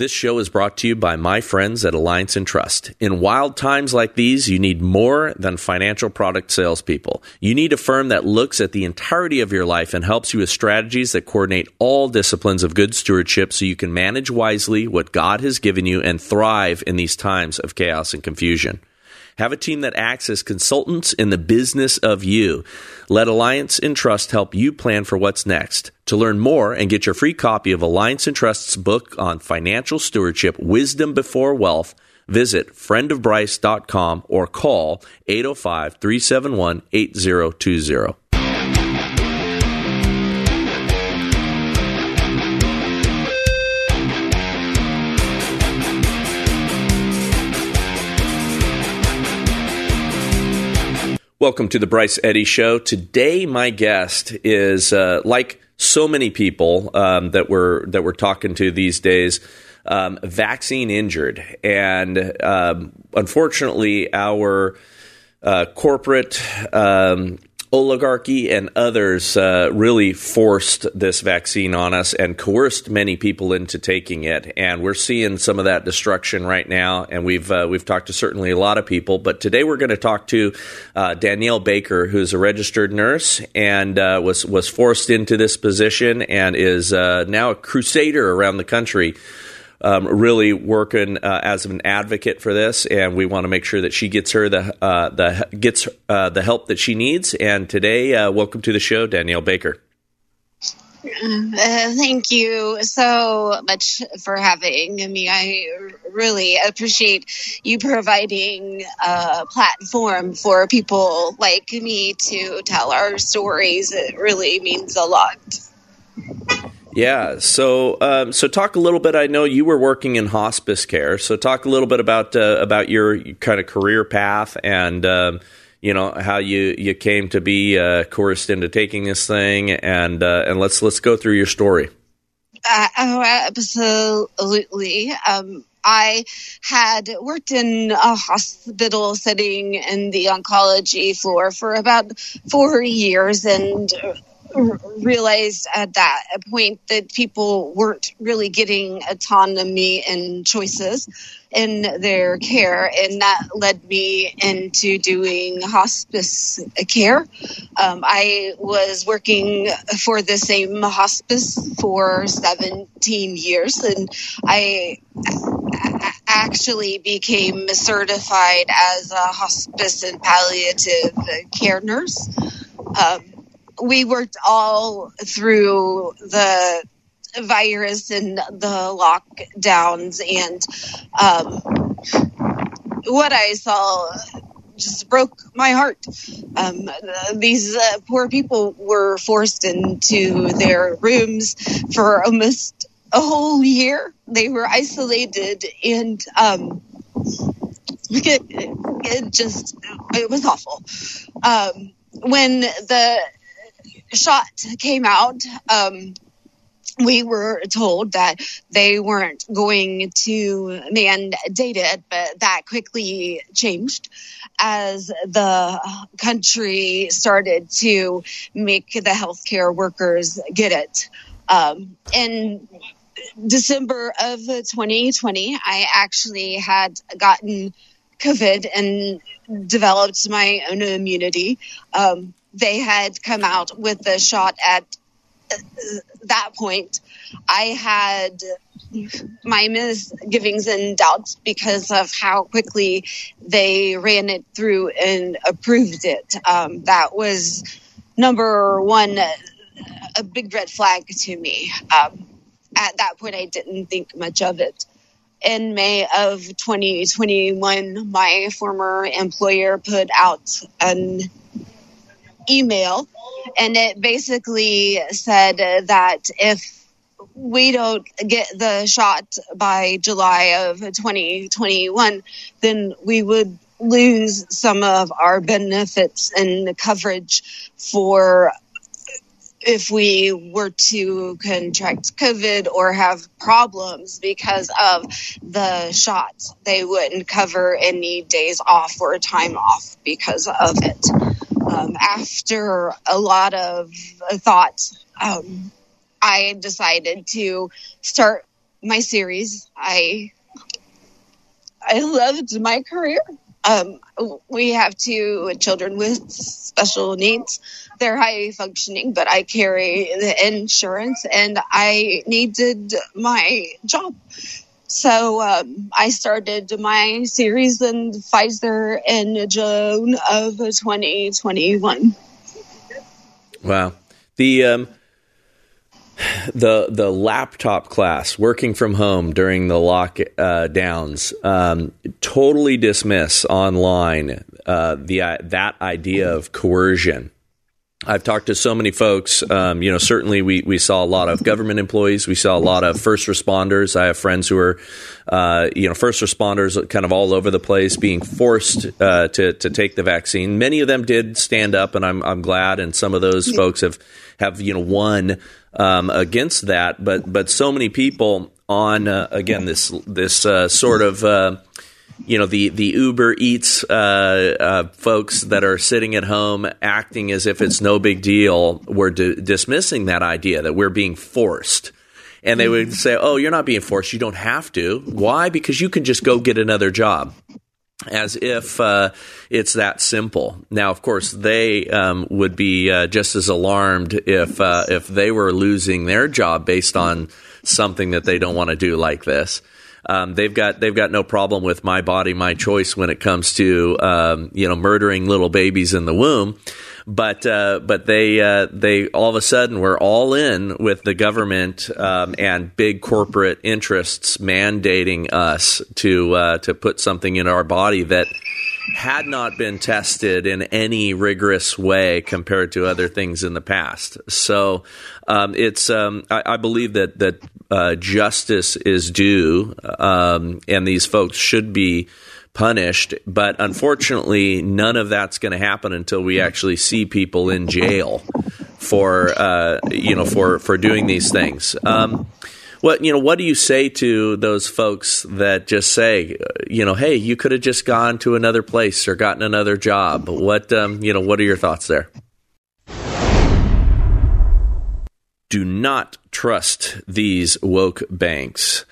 This show is brought to you by my friends at Alliance Entrust. In wild times like these, you need more than financial product salespeople. You need a firm that looks at the entirety of your life and helps you with strategies that coordinate all disciplines of good stewardship so you can manage wisely what God has given you and thrive in these times of chaos and confusion. Have a team that acts as consultants in the business of you. Let Alliance Entrust help you plan for what's next. To learn more and get your free copy of Alliance Entrust's book on financial stewardship, Wisdom Before Wealth, visit friendofbryce.com or call 805 371 8020. Welcome to the Bryce Eddy Show. Today, my guest is uh, like so many people um, that we're that we're talking to these days, um, vaccine injured, and um, unfortunately, our uh, corporate um, oligarchy and others uh, really forced this vaccine on us and coerced many people into taking it. And we're seeing some of that destruction right now. And we've uh, we've talked to certainly a lot of people, but today we're going to talk to uh, Danielle Baker, who's a registered nurse and uh, was was forced into this position and is uh, now a crusader around the country um, really working uh, as an advocate for this, and we want to make sure that she gets her the uh, the gets uh, the help that she needs. And today, uh, welcome to the show, Danielle Baker. Uh, thank you so much for having me. I really appreciate you providing a platform for people like me to tell our stories. It really means a lot. Yeah. So, um, so talk a little bit. I know you were working in hospice care. So, talk a little bit about uh, about your kind of career path and um, you know how you you came to be uh, coerced into taking this thing, and uh, and let's let's go through your story. Uh, oh, absolutely. Um, I had worked in a hospital setting in the oncology floor for about four years and realized at that point that people weren't really getting autonomy and choices in their care. And that led me into doing hospice care. Um, i was working for the same hospice for 17 years. And i actually became certified as a hospice and palliative care nurse. Um, we worked all through the virus and the lockdowns and um, what I saw just broke my heart. Um, these uh, poor people were forced into their rooms for almost a whole year. They were isolated and um, it, it, just it was awful. Um, when the shot came out, um, we were told that they weren't going to mandate it, but that quickly changed as the country started to make the healthcare workers get it. Um, in December of 2020, I actually had gotten COVID and developed my own immunity. Um, they had come out with the shot at that point. I had my misgivings and doubts because of how quickly they ran it through and approved it. Um, that was number one, a big red flag to me. Um, at that point, I didn't think much of it. In May of 2021, my former employer put out an email and it basically said that if we don't get the shot by July of 2021, then we would lose some of our benefits and the coverage for if we were to contract COVID or have problems because of the shots. They wouldn't cover any days off or time off because of it. Um, after a lot of thought, um, I decided to start my series. I I loved my career. Um, we have two children with special needs. They're high functioning, but I carry the insurance and I needed my job. So um, I started my series in Pfizer in June of 2021. Wow. The um, the the laptop class working from home during the lockdowns uh, um, totally dismiss online uh, the uh, that idea of coercion. I've talked to so many folks. Um, you know, certainly we, we saw a lot of government employees. We saw a lot of first responders. I have friends who are, uh, you know, first responders kind of all over the place being forced uh, to to take the vaccine. Many of them did stand up, and I'm I'm glad. And some of those folks have have you know won um, against that. But but so many people on uh, again this this uh, sort of uh, you know the the Uber Eats uh, uh, folks that are sitting at home acting as if it's no big deal. We're d- dismissing that idea that we're being forced. And they would say, "Oh, you're not being forced. You don't have to. Why? Because you can just go get another job." as if uh, it's that simple. Now, of course, they um, would be uh, just as alarmed if uh, if they were losing their job based on something that they don't want to do like this. Um, they've got they've got no problem with my body, my choice when it comes to um, you know murdering little babies in the womb. But uh, but they uh, they all of a sudden were all in with the government um, and big corporate interests mandating us to uh, to put something in our body that had not been tested in any rigorous way compared to other things in the past. So um, it's um, I, I, believe that that uh, justice is due, um, and these folks should be punished. But unfortunately, none of that's going to happen until we actually see people in jail for uh, you know for for doing these things. Um, what you know? What do you say to those folks that just say, you know, hey, you could have just gone to another place or gotten another job? What um, you know? What are your thoughts there? Do not trust these woke banks.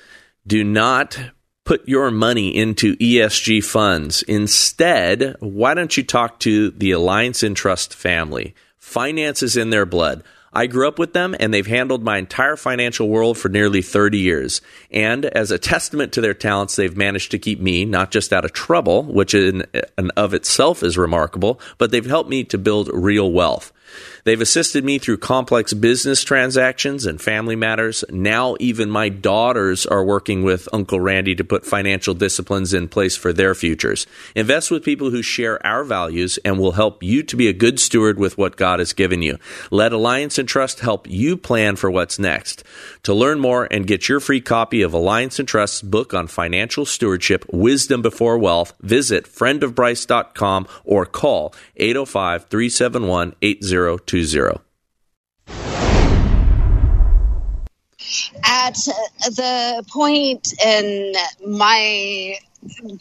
Do not put your money into ESG funds. Instead, why don't you talk to the Alliance Entrust family? Finance is in their blood. I grew up with them and they've handled my entire financial world for nearly 30 years. And as a testament to their talents, they've managed to keep me not just out of trouble, which in and of itself is remarkable, but they've helped me to build real wealth. They've assisted me through complex business transactions and family matters. Now, even my daughters are working with Uncle Randy to put financial disciplines in place for their futures. Invest with people who share our values and will help you to be a good steward with what God has given you. Let Alliance Entrust help you plan for what's next. To learn more and get your free copy of Alliance Entrust's book on financial stewardship, Wisdom Before Wealth, visit friendofbryce.com or call 805 371 8020. At the point in my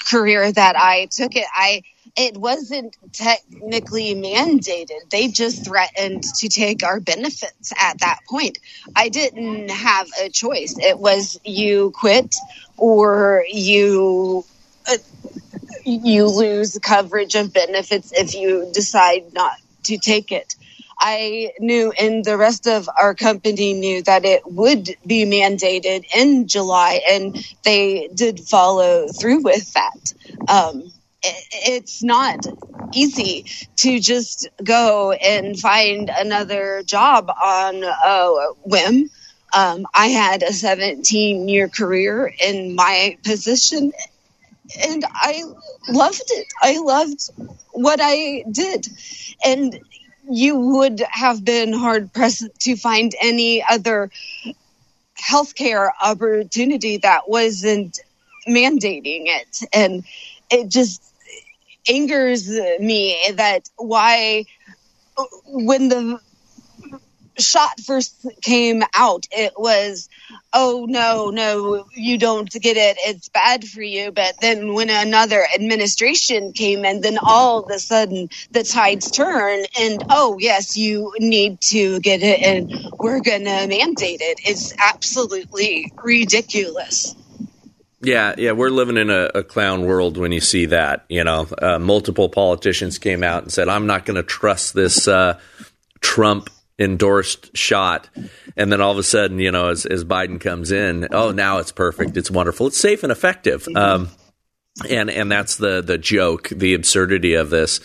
career that I took it, I it wasn't technically mandated. They just threatened to take our benefits at that point. I didn't have a choice. It was you quit or you uh, you lose coverage of benefits if you decide not to take it. I knew, and the rest of our company knew that it would be mandated in July, and they did follow through with that. Um, it's not easy to just go and find another job on a whim. Um, I had a 17 year career in my position and I loved it. I loved what I did. And you would have been hard pressed to find any other healthcare opportunity that wasn't mandating it. And it just angers me that why, when the shot first came out, it was, oh no, no, you don't get it. It's bad for you. But then when another administration came in, then all of a sudden the tides turn and, oh yes, you need to get it and we're going to mandate it. It's absolutely ridiculous. Yeah, yeah, we're living in a, a, clown world when you see that. You know, uh, multiple politicians came out and said, "I'm not going to trust this uh, Trump endorsed shot. And then all of a sudden, you know, as, as Biden comes in, oh, now it's perfect. It's wonderful. It's safe and effective. Um, and, and that's the, the joke, the absurdity of this.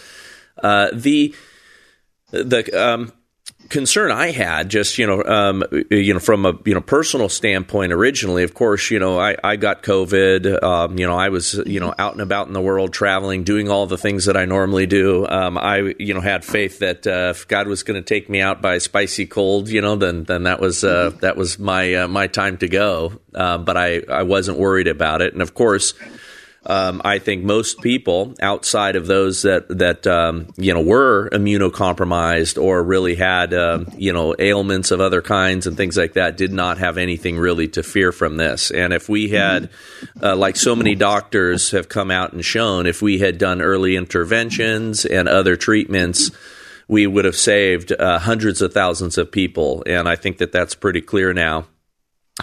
Uh, the, the, um, concern I had, just you know, um, you know, from a you know personal standpoint, originally, of course, you know, I, I got COVID. Um, you know, I was you know out and about in the world, traveling, doing all the things that I normally do. Um, I you know had faith that uh, if God was going to take me out by a spicy cold, you know, then then that was uh, that was my uh, my time to go. Uh, but I I wasn't worried about it, and of course um, I think most people outside of those that that um, you know were immunocompromised or really had um, you know ailments of other kinds and things like that did not have anything really to fear from this. And if we had, uh, like so many doctors have come out and shown, if we had done early interventions and other treatments we would have saved uh, hundreds of thousands of people, and I think that that's pretty clear now.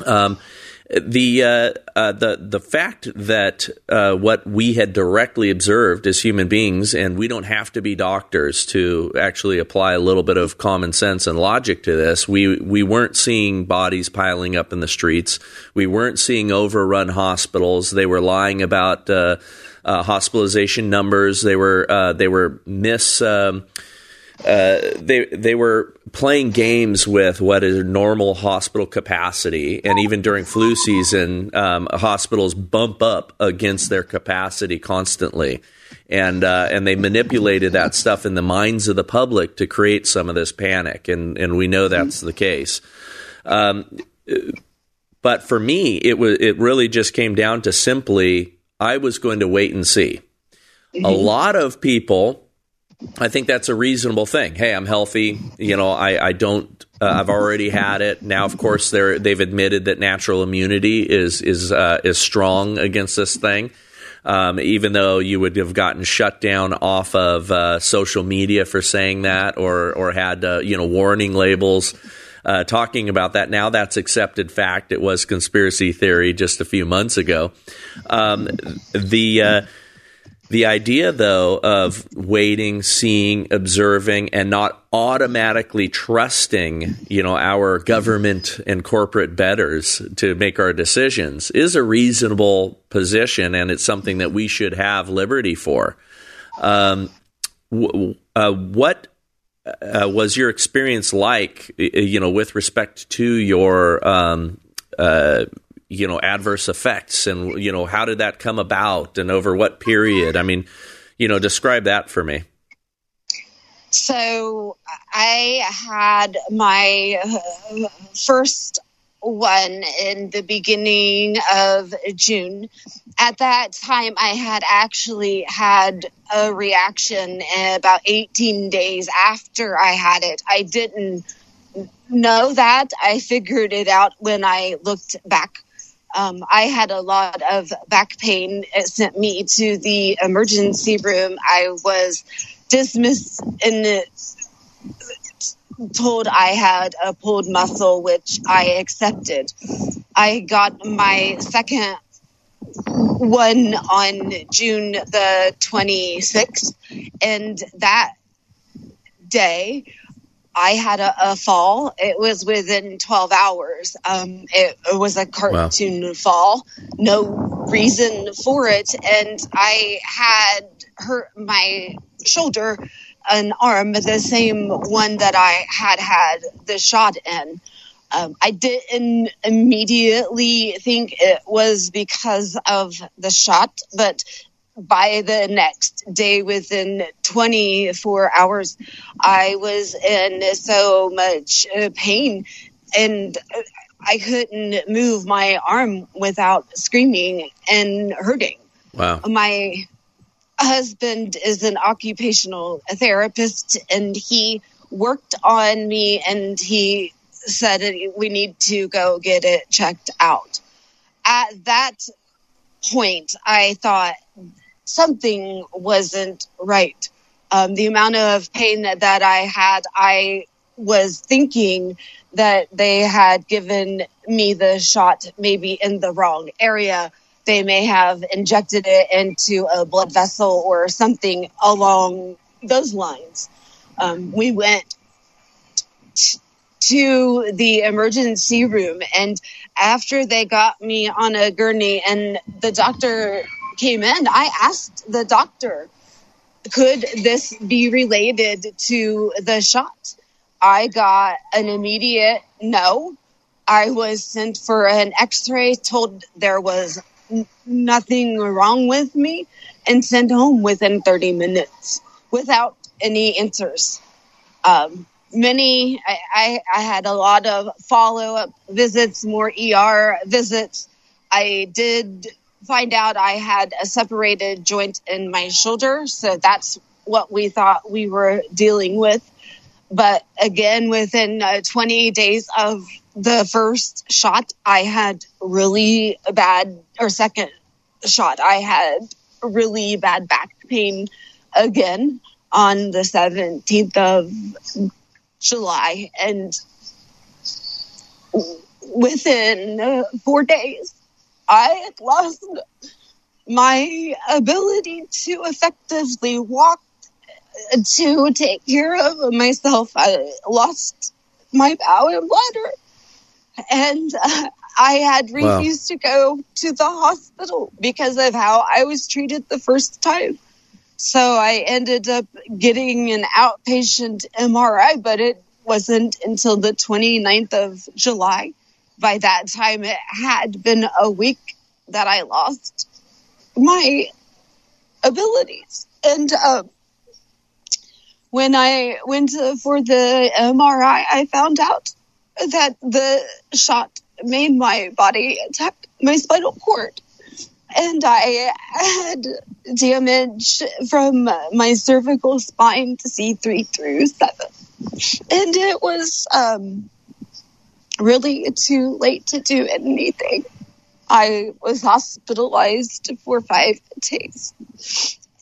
Um, the uh, uh, the the fact that uh, what we had directly observed as human beings, and we don't have to be doctors to actually apply a little bit of common sense and logic to this. We we weren't seeing bodies piling up in the streets. We weren't seeing overrun hospitals. They were lying about uh, uh, hospitalization numbers. They were uh, they were miss. Um, uh, they they were playing games with what is normal hospital capacity, and even during flu season, um, hospitals bump up against their capacity constantly, and uh, and they manipulated that stuff in the minds of the public to create some of this panic, and and we know that's the case. Um, but for me, it was it really just came down to simply I was going to wait and see. Mm-hmm. A lot of people I think that's a reasonable thing. Hey, I'm healthy. You know, I, I don't. Uh, I've already had it. Now, of course, they're they've admitted that natural immunity is is uh, is strong against this thing. Um, even though you would have gotten shut down off of uh, social media for saying that, or or had uh, you know warning labels uh, talking about that. Now that's accepted fact. It was conspiracy theory just a few months ago. Um, the uh, the idea, though, of waiting, seeing, observing, and not automatically trusting, you know, our government and corporate betters to make our decisions is a reasonable position, and it's something that we should have liberty for. Um, w- uh, what uh, was your experience like, you know, with respect to your um, uh, you know adverse effects and you know how did that come about and over what period? I mean you know describe that for me. So i had my uh, first one in the beginning of june. At that time i had actually had a reaction about 18 days after i had it. I didn't know that. I figured it out when i looked back um, I had a lot of back pain. It sent me to the emergency room. I was dismissed and told I had a pulled muscle, which I accepted. I got my second one on June the 26th, and that day I had a, a, fall. It was within 12 hours. Um, it, it, was a cartoon wow. fall, no reason for it. And I had hurt my shoulder, an arm, the same one that I had had the shot in. Um, I didn't immediately think it was because of the shot, but by the next day, within 24 hours, I was in so much uh, pain. And I couldn't move my arm without screaming and hurting. Wow. My husband is an occupational therapist and he worked on me and he said we need to go get it checked out. At that point, I thought something wasn't right. Um, the amount of pain that, that I had, I was thinking that they had given me the shot maybe in the wrong area. They may have injected it into a blood vessel or something along those lines. Um, we went t- to the emergency room, and after they got me on a gurney and the doctor came in, I asked the doctor, could this be related to the shot? I got an immediate no. I was sent for an x ray, told there was n- nothing wrong with me, and sent home within 30 minutes without any answers. Um, many, I, I, I had a lot of follow up visits, more ER visits. I did find out I had a separated joint in my shoulder, so that's what we thought we were dealing with. But again, within uh, 20 days of the first shot, I had really bad, or second shot, I had really bad back pain again on the 17th of July. And within uh, four days, I had lost my ability to effectively walk to take care of myself. I lost my bowel and bladder, and uh, I had refused wow. to go to the hospital because of how I was treated the first time. So I ended up getting an outpatient MRI, but it wasn't until the 29th of July. By that time, it had been a week that I lost my abilities. And uh, when I went for the MRI, I found out that the shot made my body attack my spinal cord. And I had damage from my cervical spine to C3 through 7. And it was um, really too late to do anything. I was hospitalized for five days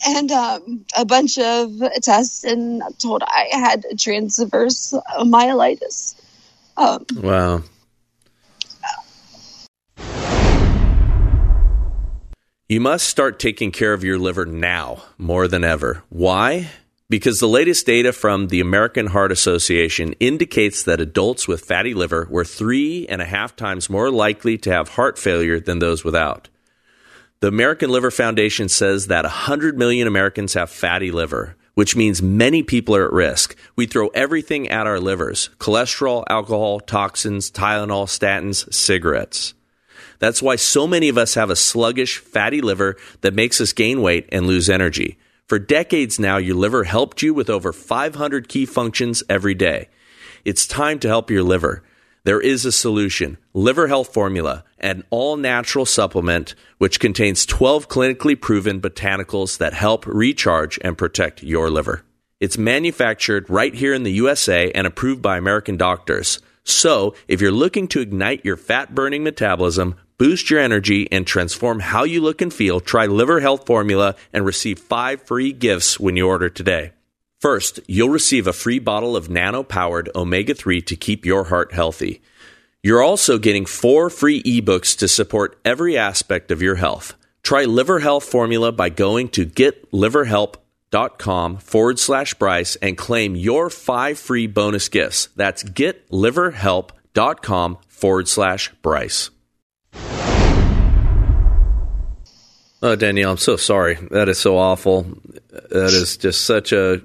and um, a bunch of tests, and told I had transverse myelitis. Um, wow. You must start taking care of your liver now more than ever. Why? Because the latest data from the American Heart Association indicates that adults with fatty liver were three and a half times more likely to have heart failure than those without. The American Liver Foundation says that 100 million Americans have fatty liver, which means many people are at risk. We throw everything at our livers cholesterol, alcohol, toxins, Tylenol, statins, cigarettes. That's why so many of us have a sluggish, fatty liver that makes us gain weight and lose energy. For decades now, your liver helped you with over 500 key functions every day. It's time to help your liver. There is a solution Liver Health Formula, an all natural supplement which contains 12 clinically proven botanicals that help recharge and protect your liver. It's manufactured right here in the USA and approved by American doctors. So, if you're looking to ignite your fat burning metabolism, boost your energy, and transform how you look and feel, try Liver Health Formula and receive five free gifts when you order today. First, you'll receive a free bottle of nano powered omega 3 to keep your heart healthy. You're also getting four free ebooks to support every aspect of your health. Try Liver Health Formula by going to getliverhelp.com forward slash Bryce and claim your five free bonus gifts. That's getliverhelp.com forward slash Bryce. Oh, Danielle, I'm so sorry. That is so awful. That is just such a,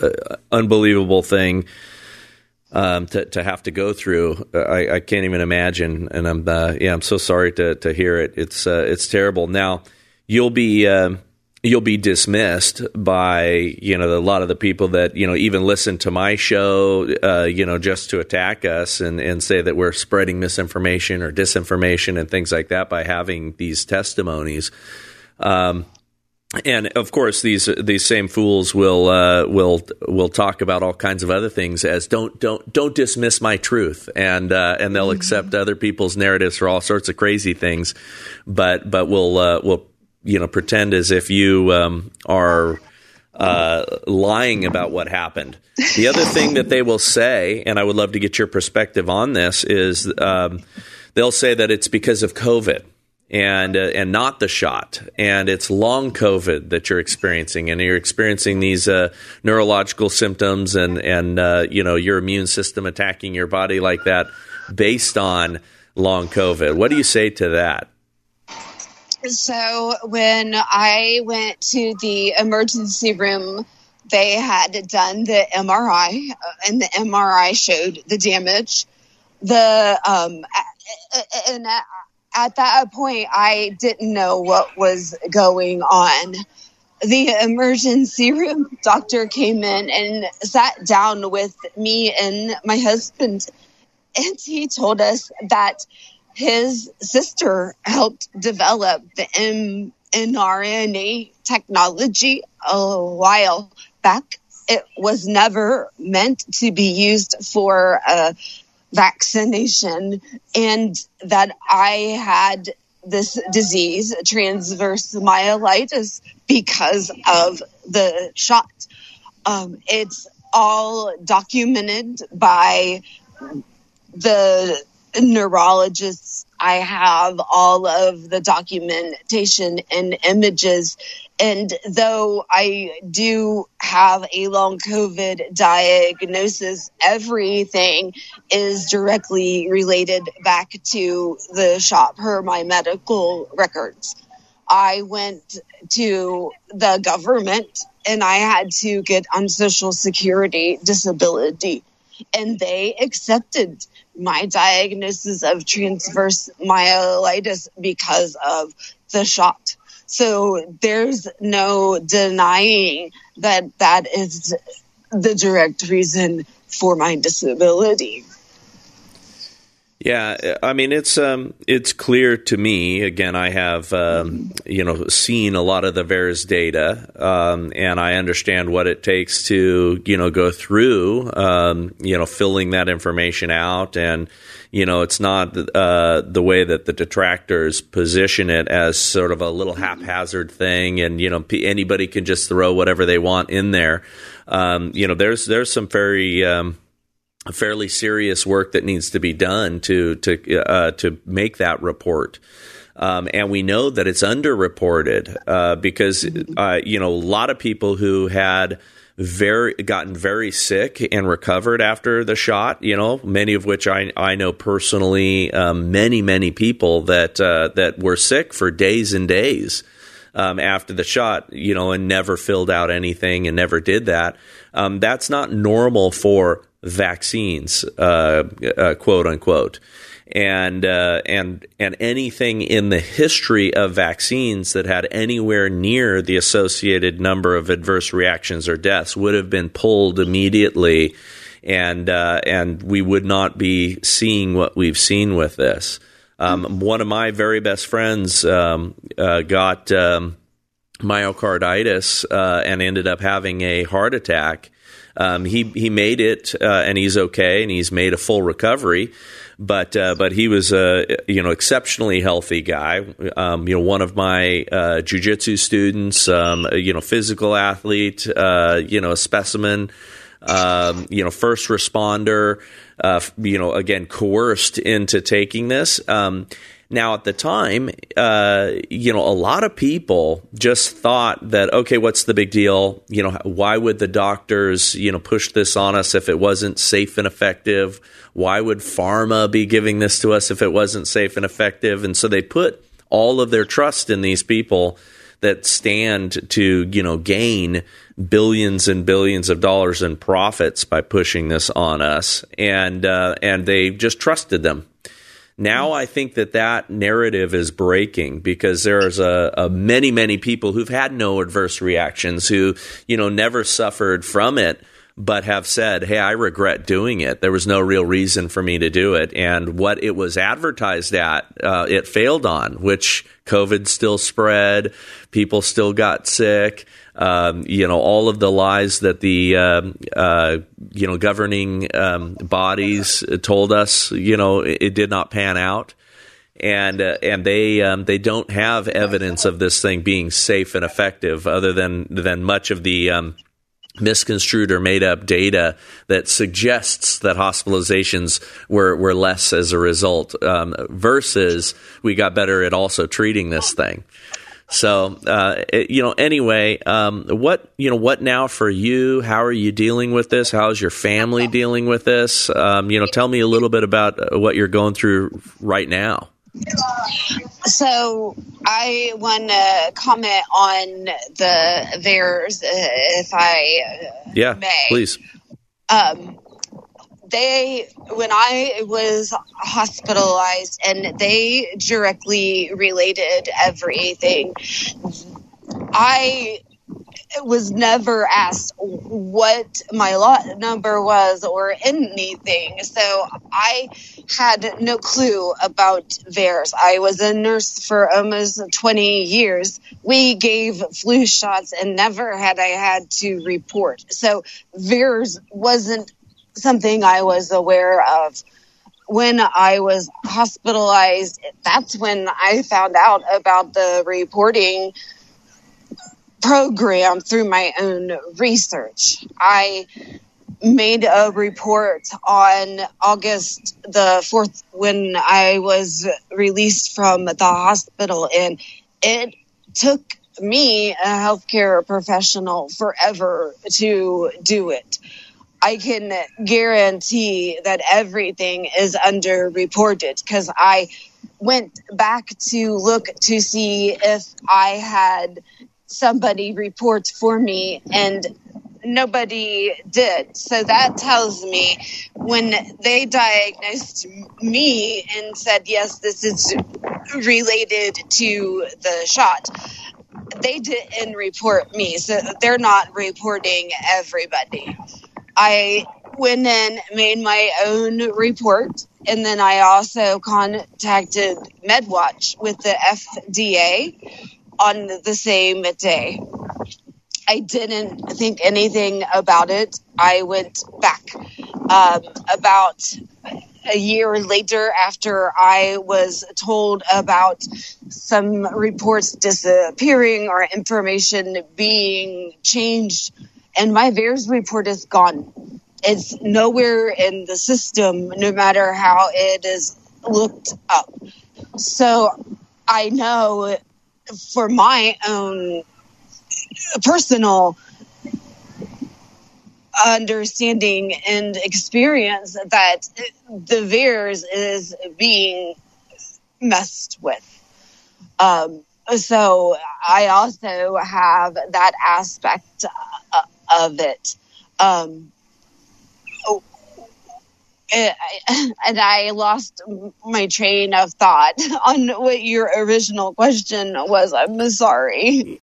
uh, unbelievable thing um, to to have to go through. I, I can't even imagine. And I'm uh, yeah, I'm so sorry to to hear it. It's uh, it's terrible. Now you'll be. Uh, you'll be dismissed by you know a lot of the people that you know even listen to my show uh, you know just to attack us and, and say that we're spreading misinformation or disinformation and things like that by having these testimonies. Um, and of course these these same fools will uh, will will talk about all kinds of other things as don't don't don't dismiss my truth. And uh, and they'll mm-hmm. accept other people's narratives for all sorts of crazy things. But but we'll uh, will you know pretend as if you um, are uh, lying about what happened. The other thing that they will say, and I would love to get your perspective on this, is um, they'll say that it's because of COVID and uh, and not the shot, and it's long COVID that you're experiencing, and you're experiencing these uh, neurological symptoms, and and uh, you know your immune system attacking your body like that based on long COVID. What do you say to that? So when I went to the emergency room, they had done the MRI, uh, and the MRI showed the damage. The um, and at that point, I didn't know what was going on. The emergency room doctor came in and sat down with me and my husband, and he told us that his sister helped develop the mRNA technology a while back. It was never meant to be used for a vaccination, and that I had this disease, transverse myelitis, because of the shot. Um, it's all documented by the neurologists. I have all of the documentation and images. And though I do have a long COVID diagnosis, everything is directly related back to the shop per my medical records. I went to the government and I had to get on social security disability and they accepted my diagnosis of transverse myelitis because of the shot. So there's no denying that that is the direct reason for my disability. Yeah, I mean it's um, it's clear to me. Again, I have um, you know seen a lot of the VAERS data, um, and I understand what it takes to you know go through um, you know filling that information out, and you know it's not uh, the way that the detractors position it as sort of a little haphazard thing, and you know anybody can just throw whatever they want in there. Um, you know, there's there's some very um, fairly serious work that needs to be done to to uh, to make that report. Um, and we know that it's underreported uh, because uh, you know a lot of people who had very gotten very sick and recovered after the shot. You know, many of which I I know personally. Um, many many people that uh, that were sick for days and days. Um, after the shot, you know, and never filled out anything and never did that. Um, that's not normal for vaccines, uh, uh, quote unquote. And uh, and and anything in the history of vaccines that had anywhere near the associated number of adverse reactions or deaths would have been pulled immediately, and uh, and we would not be seeing what we've seen with this. Um, one of my very best friends um, uh, got um, myocarditis uh, and ended up having a heart attack um, he he made it, uh, and he's okay, and he's made a full recovery. But uh, but he was a you know exceptionally healthy guy. Um, you know, one of my uh, jujitsu students. Um, you know, physical athlete. Uh, you know, a specimen. Um, you know, first responder. Uh, you know, again, coerced into taking this. Um, now, at the time, uh, you know, a lot of people just thought that, okay, what's the big deal? You know, why would the doctors, you know, push this on us if it wasn't safe and effective? Why would pharma be giving this to us if it wasn't safe and effective? And so they put all of their trust in these people that stand to, you know, gain billions and billions of dollars in profits by pushing this on us. And, uh, and they just trusted them Now I think that that narrative is breaking because there's a, a, many many people who've had no adverse reactions who you know never suffered from it but have said, "Hey, I regret doing it. There was no real reason for me to do it." And what it was advertised at, uh, it failed on, which COVID still spread, people still got sick. Um, you know, all of the lies that the um, uh, you know governing um, bodies told us, you know, it, it did not pan out and uh, and they um, they don't have evidence of this thing being safe and effective, other than than much of the um, misconstrued or made up data that suggests that hospitalizations were, were less as a result, um, versus we got better at also treating this thing. So, uh, it, you know, anyway, um, what you know, what now for you? How are you dealing with this? How's your family dealing with this? Um, you know, tell me a little bit about what you're going through right now. So I want to comment on the VAERS, uh, if I uh, yeah, may. please. Um, they when I was hospitalized and they directly related everything. I was never asked what my lot number was or anything. So I had no clue about VAERS. I was a nurse for almost 20 years. We gave flu shots and never had I had to report. So VAERS wasn't something I was aware of. When I was hospitalized, that's when I found out about the reporting program through my own research. I made a report on August the 4th when I was released from the hospital, and it took me, a healthcare professional, forever to do it. I can guarantee that everything is underreported because I went back to look to see if I had somebody report for me and nobody did. So that tells me when they diagnosed me and said, yes, this is related to the shot, they didn't report me. So they're not reporting everybody. I went in, made my own report, and then I also contacted MedWatch with the FDA on the same day. I didn't think anything about it. I went back um, about a year later after I was told about some reports disappearing or information being changed, and my VAERS report is gone. It's nowhere in the system, no matter how it is looked up. So I know for my own personal understanding and experience that the VAERS is being messed with. Um, so I also have that aspect of it. Um, and I lost my train of thought on what your original question was. I'm sorry.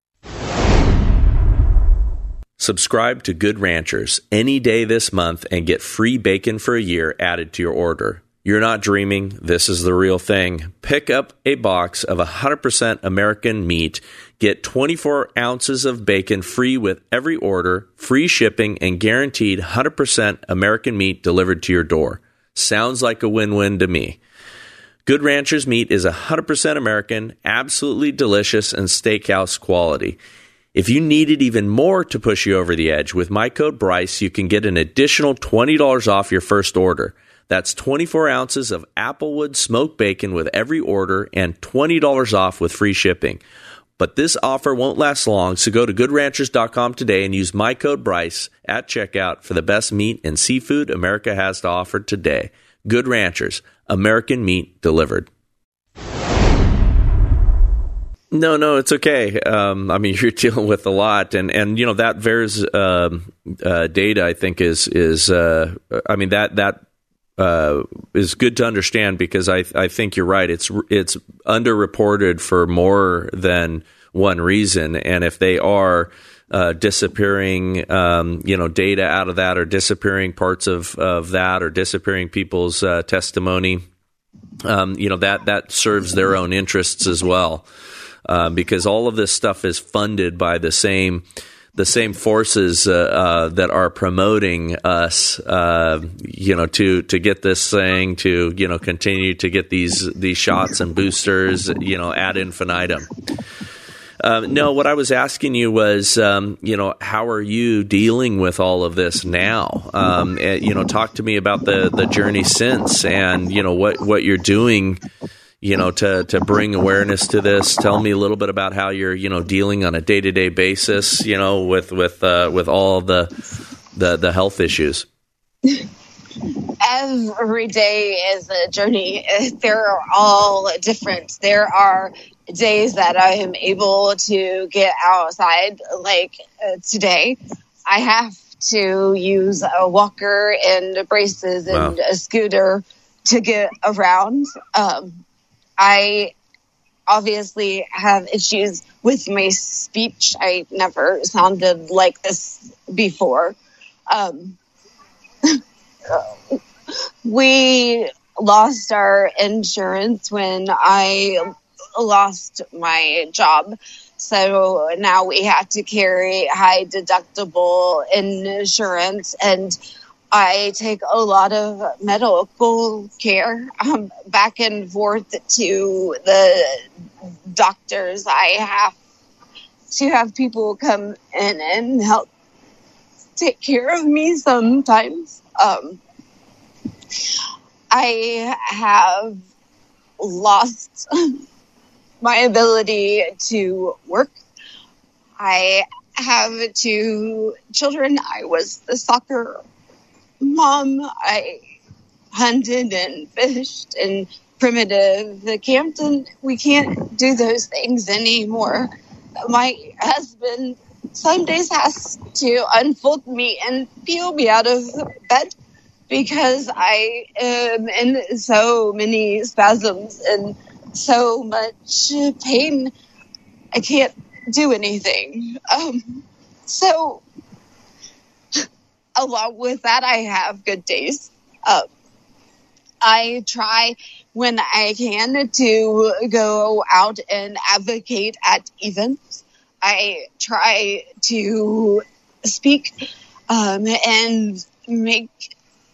Subscribe to Good Ranchers any day this month and get free bacon for a year added to your order. You're not dreaming, this is the real thing. Pick up a box of 100% American meat, get 24 ounces of bacon free with every order, free shipping, and guaranteed 100% American meat delivered to your door. Sounds like a win win to me. Good Ranchers meat is 100% American, absolutely delicious, and steakhouse quality. If you needed even more to push you over the edge, with my code Bryce, you can get an additional $20 off your first order. That's 24 ounces of Applewood smoked bacon with every order and $20 off with free shipping. But this offer won't last long, so go to goodranchers.com today and use my code Bryce at checkout for the best meat and seafood America has to offer today. Good Ranchers, American meat delivered. No, no, it's okay. Um, I mean, you're dealing with a lot, and, and you know that VAERS um, uh, data. I think is is uh, I mean that that uh, is good to understand because I I think you're right. It's it's underreported for more than one reason, and if they are uh, disappearing, um, you know, data out of that, or disappearing parts of of that, or disappearing people's uh, testimony, um, you know that that serves their own interests as well, uh, because all of this stuff is funded by the same the same forces uh, uh, that are promoting us, uh, you know, to to get this thing to you know continue to get these these shots and boosters, you know, ad infinitum. Um, no, what I was asking you was, um, you know, how are you dealing with all of this now? Um, and, you know, talk to me about the the journey since, and you know what what you're doing you know, to to bring awareness to this. Tell me a little bit about how you're, you know, dealing on a day to day basis, you know, with with uh, with all the the the health issues. Every day is a journey. They're all different. There are days that I am able to get outside, like uh, today. I have to use a walker and braces and wow. a scooter to get around. Um, I obviously have issues with my speech. I never sounded like this before. Um, we lost our insurance when I lost my job. So now we have to carry high deductible insurance and I take a lot of medical care um, back and forth to the doctors. I have to have people come in and help take care of me sometimes. Um, I have lost my ability to work. I have two children. I was the soccer Mom, I hunted and fished and primitive the Campton. We can't do those things anymore. My husband some days has to unfold me and peel me out of bed because I am in so many spasms and so much pain. I can't do anything. Um, so along with that, I have good days. Uh, I try when I can to go out and advocate at events. I try to speak um, and make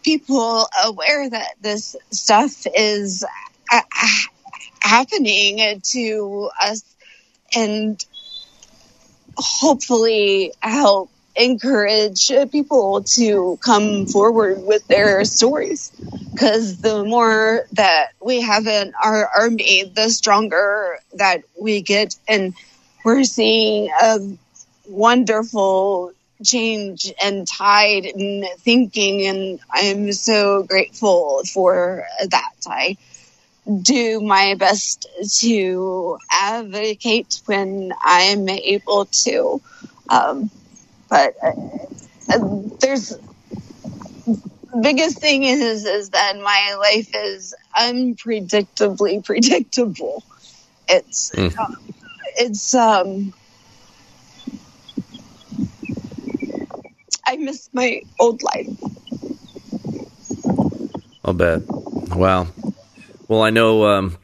people aware that this stuff is uh, happening to us and hopefully help encourage people to come forward with their stories because the more that we have in our army, the stronger that we get. And we're seeing a wonderful change and tide in thinking. And I'm so grateful for that. I do my best to advocate when I'm able to. Um, but uh, uh, there's biggest thing is is that my life is unpredictably predictable. It's mm. it's um I miss my old life. I'll bet. Wow. Well, I know um,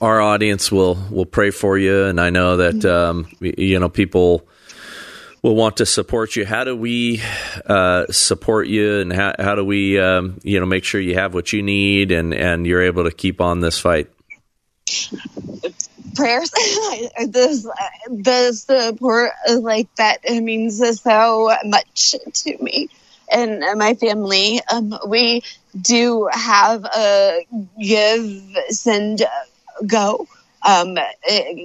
our audience will will pray for you, and I know that um, you know people will want to support you. How do we uh, support you, and how, how do we, um, you know, make sure you have what you need and and you're able to keep on this fight? Prayers, this the support like that it means so much to me and my family. Um, we do have a give, send, go. Um,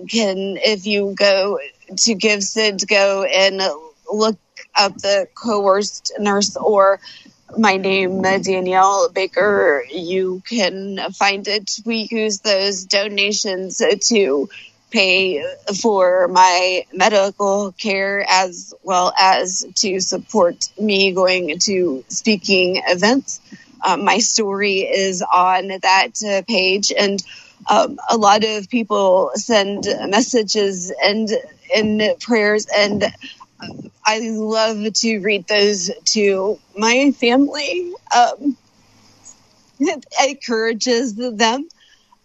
can if you go to Give Send Go and look up the coerced nurse or my name Danielle Baker. You can find it. We use those donations to pay for my medical care as well as to support me going to speaking events. um, my story is on that uh, page, and um, a lot of people send messages and and prayers, and I love to read those to my family. Um, it encourages them.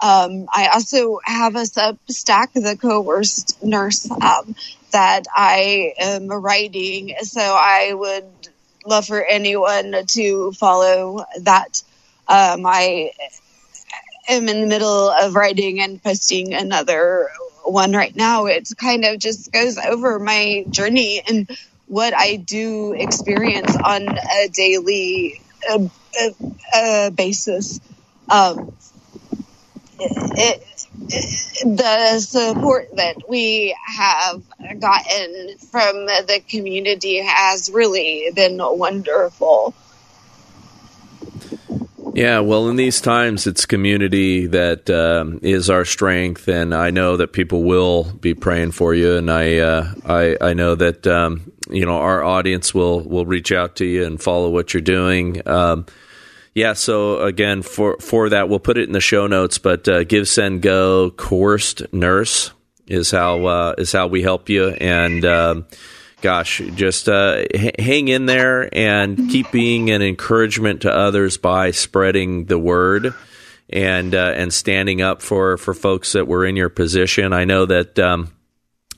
Um, I also have a Substack, the coerced nurse, um, that I am writing. So I would love for anyone to follow that. Um, I am in the middle of writing and posting another one right now. It kind of just goes over my journey and what I do experience on a daily uh, uh, basis. Um, it, it, the support that we have gotten from the community has really been wonderful. Yeah, well, in these times, it's community that um, is our strength, and I know that people will be praying for you, and I, uh, I, I know that um, you know our audience will will reach out to you and follow what you're doing. Um, yeah, so again, for for that, we'll put it in the show notes. But uh, Give Send Go coerced nurse is how uh, is how we help you, and um, gosh, just uh, h- hang in there and keep being an encouragement to others by spreading the word and uh, and standing up for for folks that were in your position. I know that um,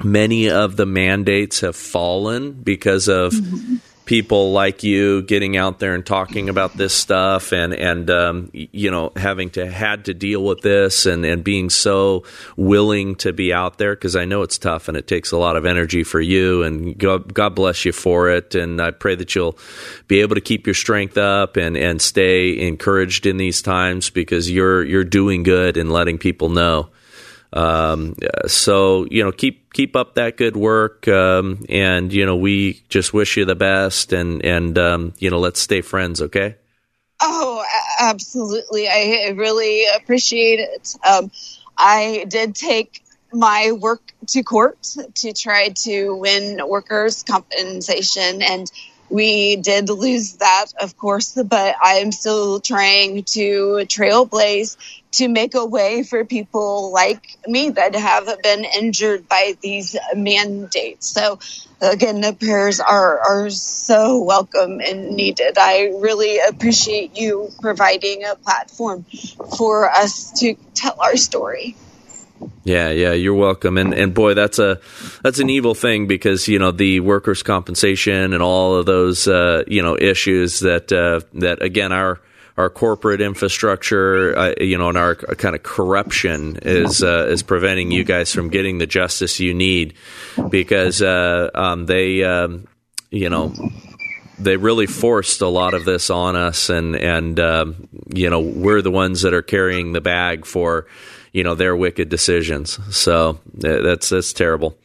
many of the mandates have fallen because of. Mm-hmm people like you getting out there and talking about this stuff and and um, you know having to had to deal with this and and being so willing to be out there because I know it's tough and it takes a lot of energy for you and God, God bless you for it. And I pray that you'll be able to keep your strength up and and stay encouraged in these times because you're you're doing good and letting people know um, so you know, keep keep up that good work, um, and you know, we just wish you the best, and and um, you know, let's stay friends, okay? Oh, absolutely! I really appreciate it. Um, I did take my work to court to try to win workers' compensation, and we did lose that, of course, but I'm still trying to trailblaze to make a way for people like me that have been injured by these mandates. So again, the prayers are, are so welcome and needed. I really appreciate you providing a platform for us to tell our story. Yeah, yeah, you're welcome. And and boy, that's a that's an evil thing because you know the workers' compensation and all of those uh, you know issues that uh, that again our our corporate infrastructure, uh, you know, and our kind of corruption is uh, is preventing you guys from getting the justice you need because uh, um, they, um, you know, they really forced a lot of this on us, and and um, you know, we're the ones that are carrying the bag for you know their wicked decisions. So that's that's terrible.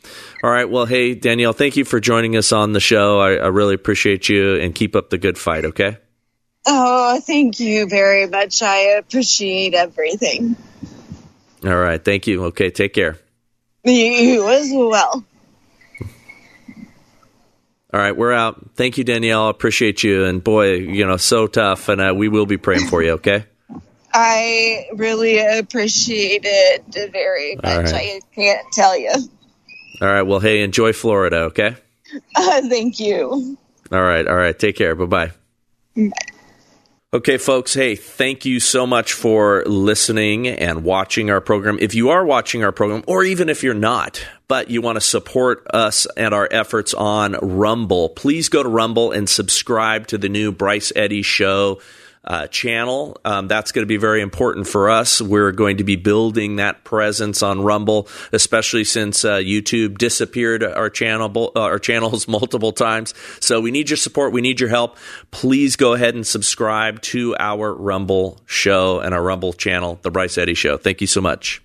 All right, well, hey Danielle, thank you for joining us on the show. I, I really appreciate you, and keep up the good fight. Okay. Oh, thank you very much. I appreciate everything. All right. Thank you. Okay. Take care. You as well. All right, we're out. Thank you, Danielle. Appreciate you. And boy, you know, so tough. And uh, we will be praying for you. Okay. I really appreciate it very much. Right. I can't tell you. All right. Well, hey, enjoy Florida. Okay. Uh, thank you. All right. All right. Take care. Bye-bye. Bye. Okay, folks, hey, thank you so much for listening and watching our program. If you are watching our program, or even if you're not, but you want to support us and our efforts on Rumble, please go to Rumble and subscribe to the new Bryce Eddy Show uh, channel. Um, that's going to be very important for us. We're going to be building that presence on Rumble, especially since uh, YouTube disappeared our channel uh, our channels multiple times. So we need your support. We need your help. Please go ahead and subscribe to our Rumble show and our Rumble channel, The Bryce Eddy Show. Thank you so much.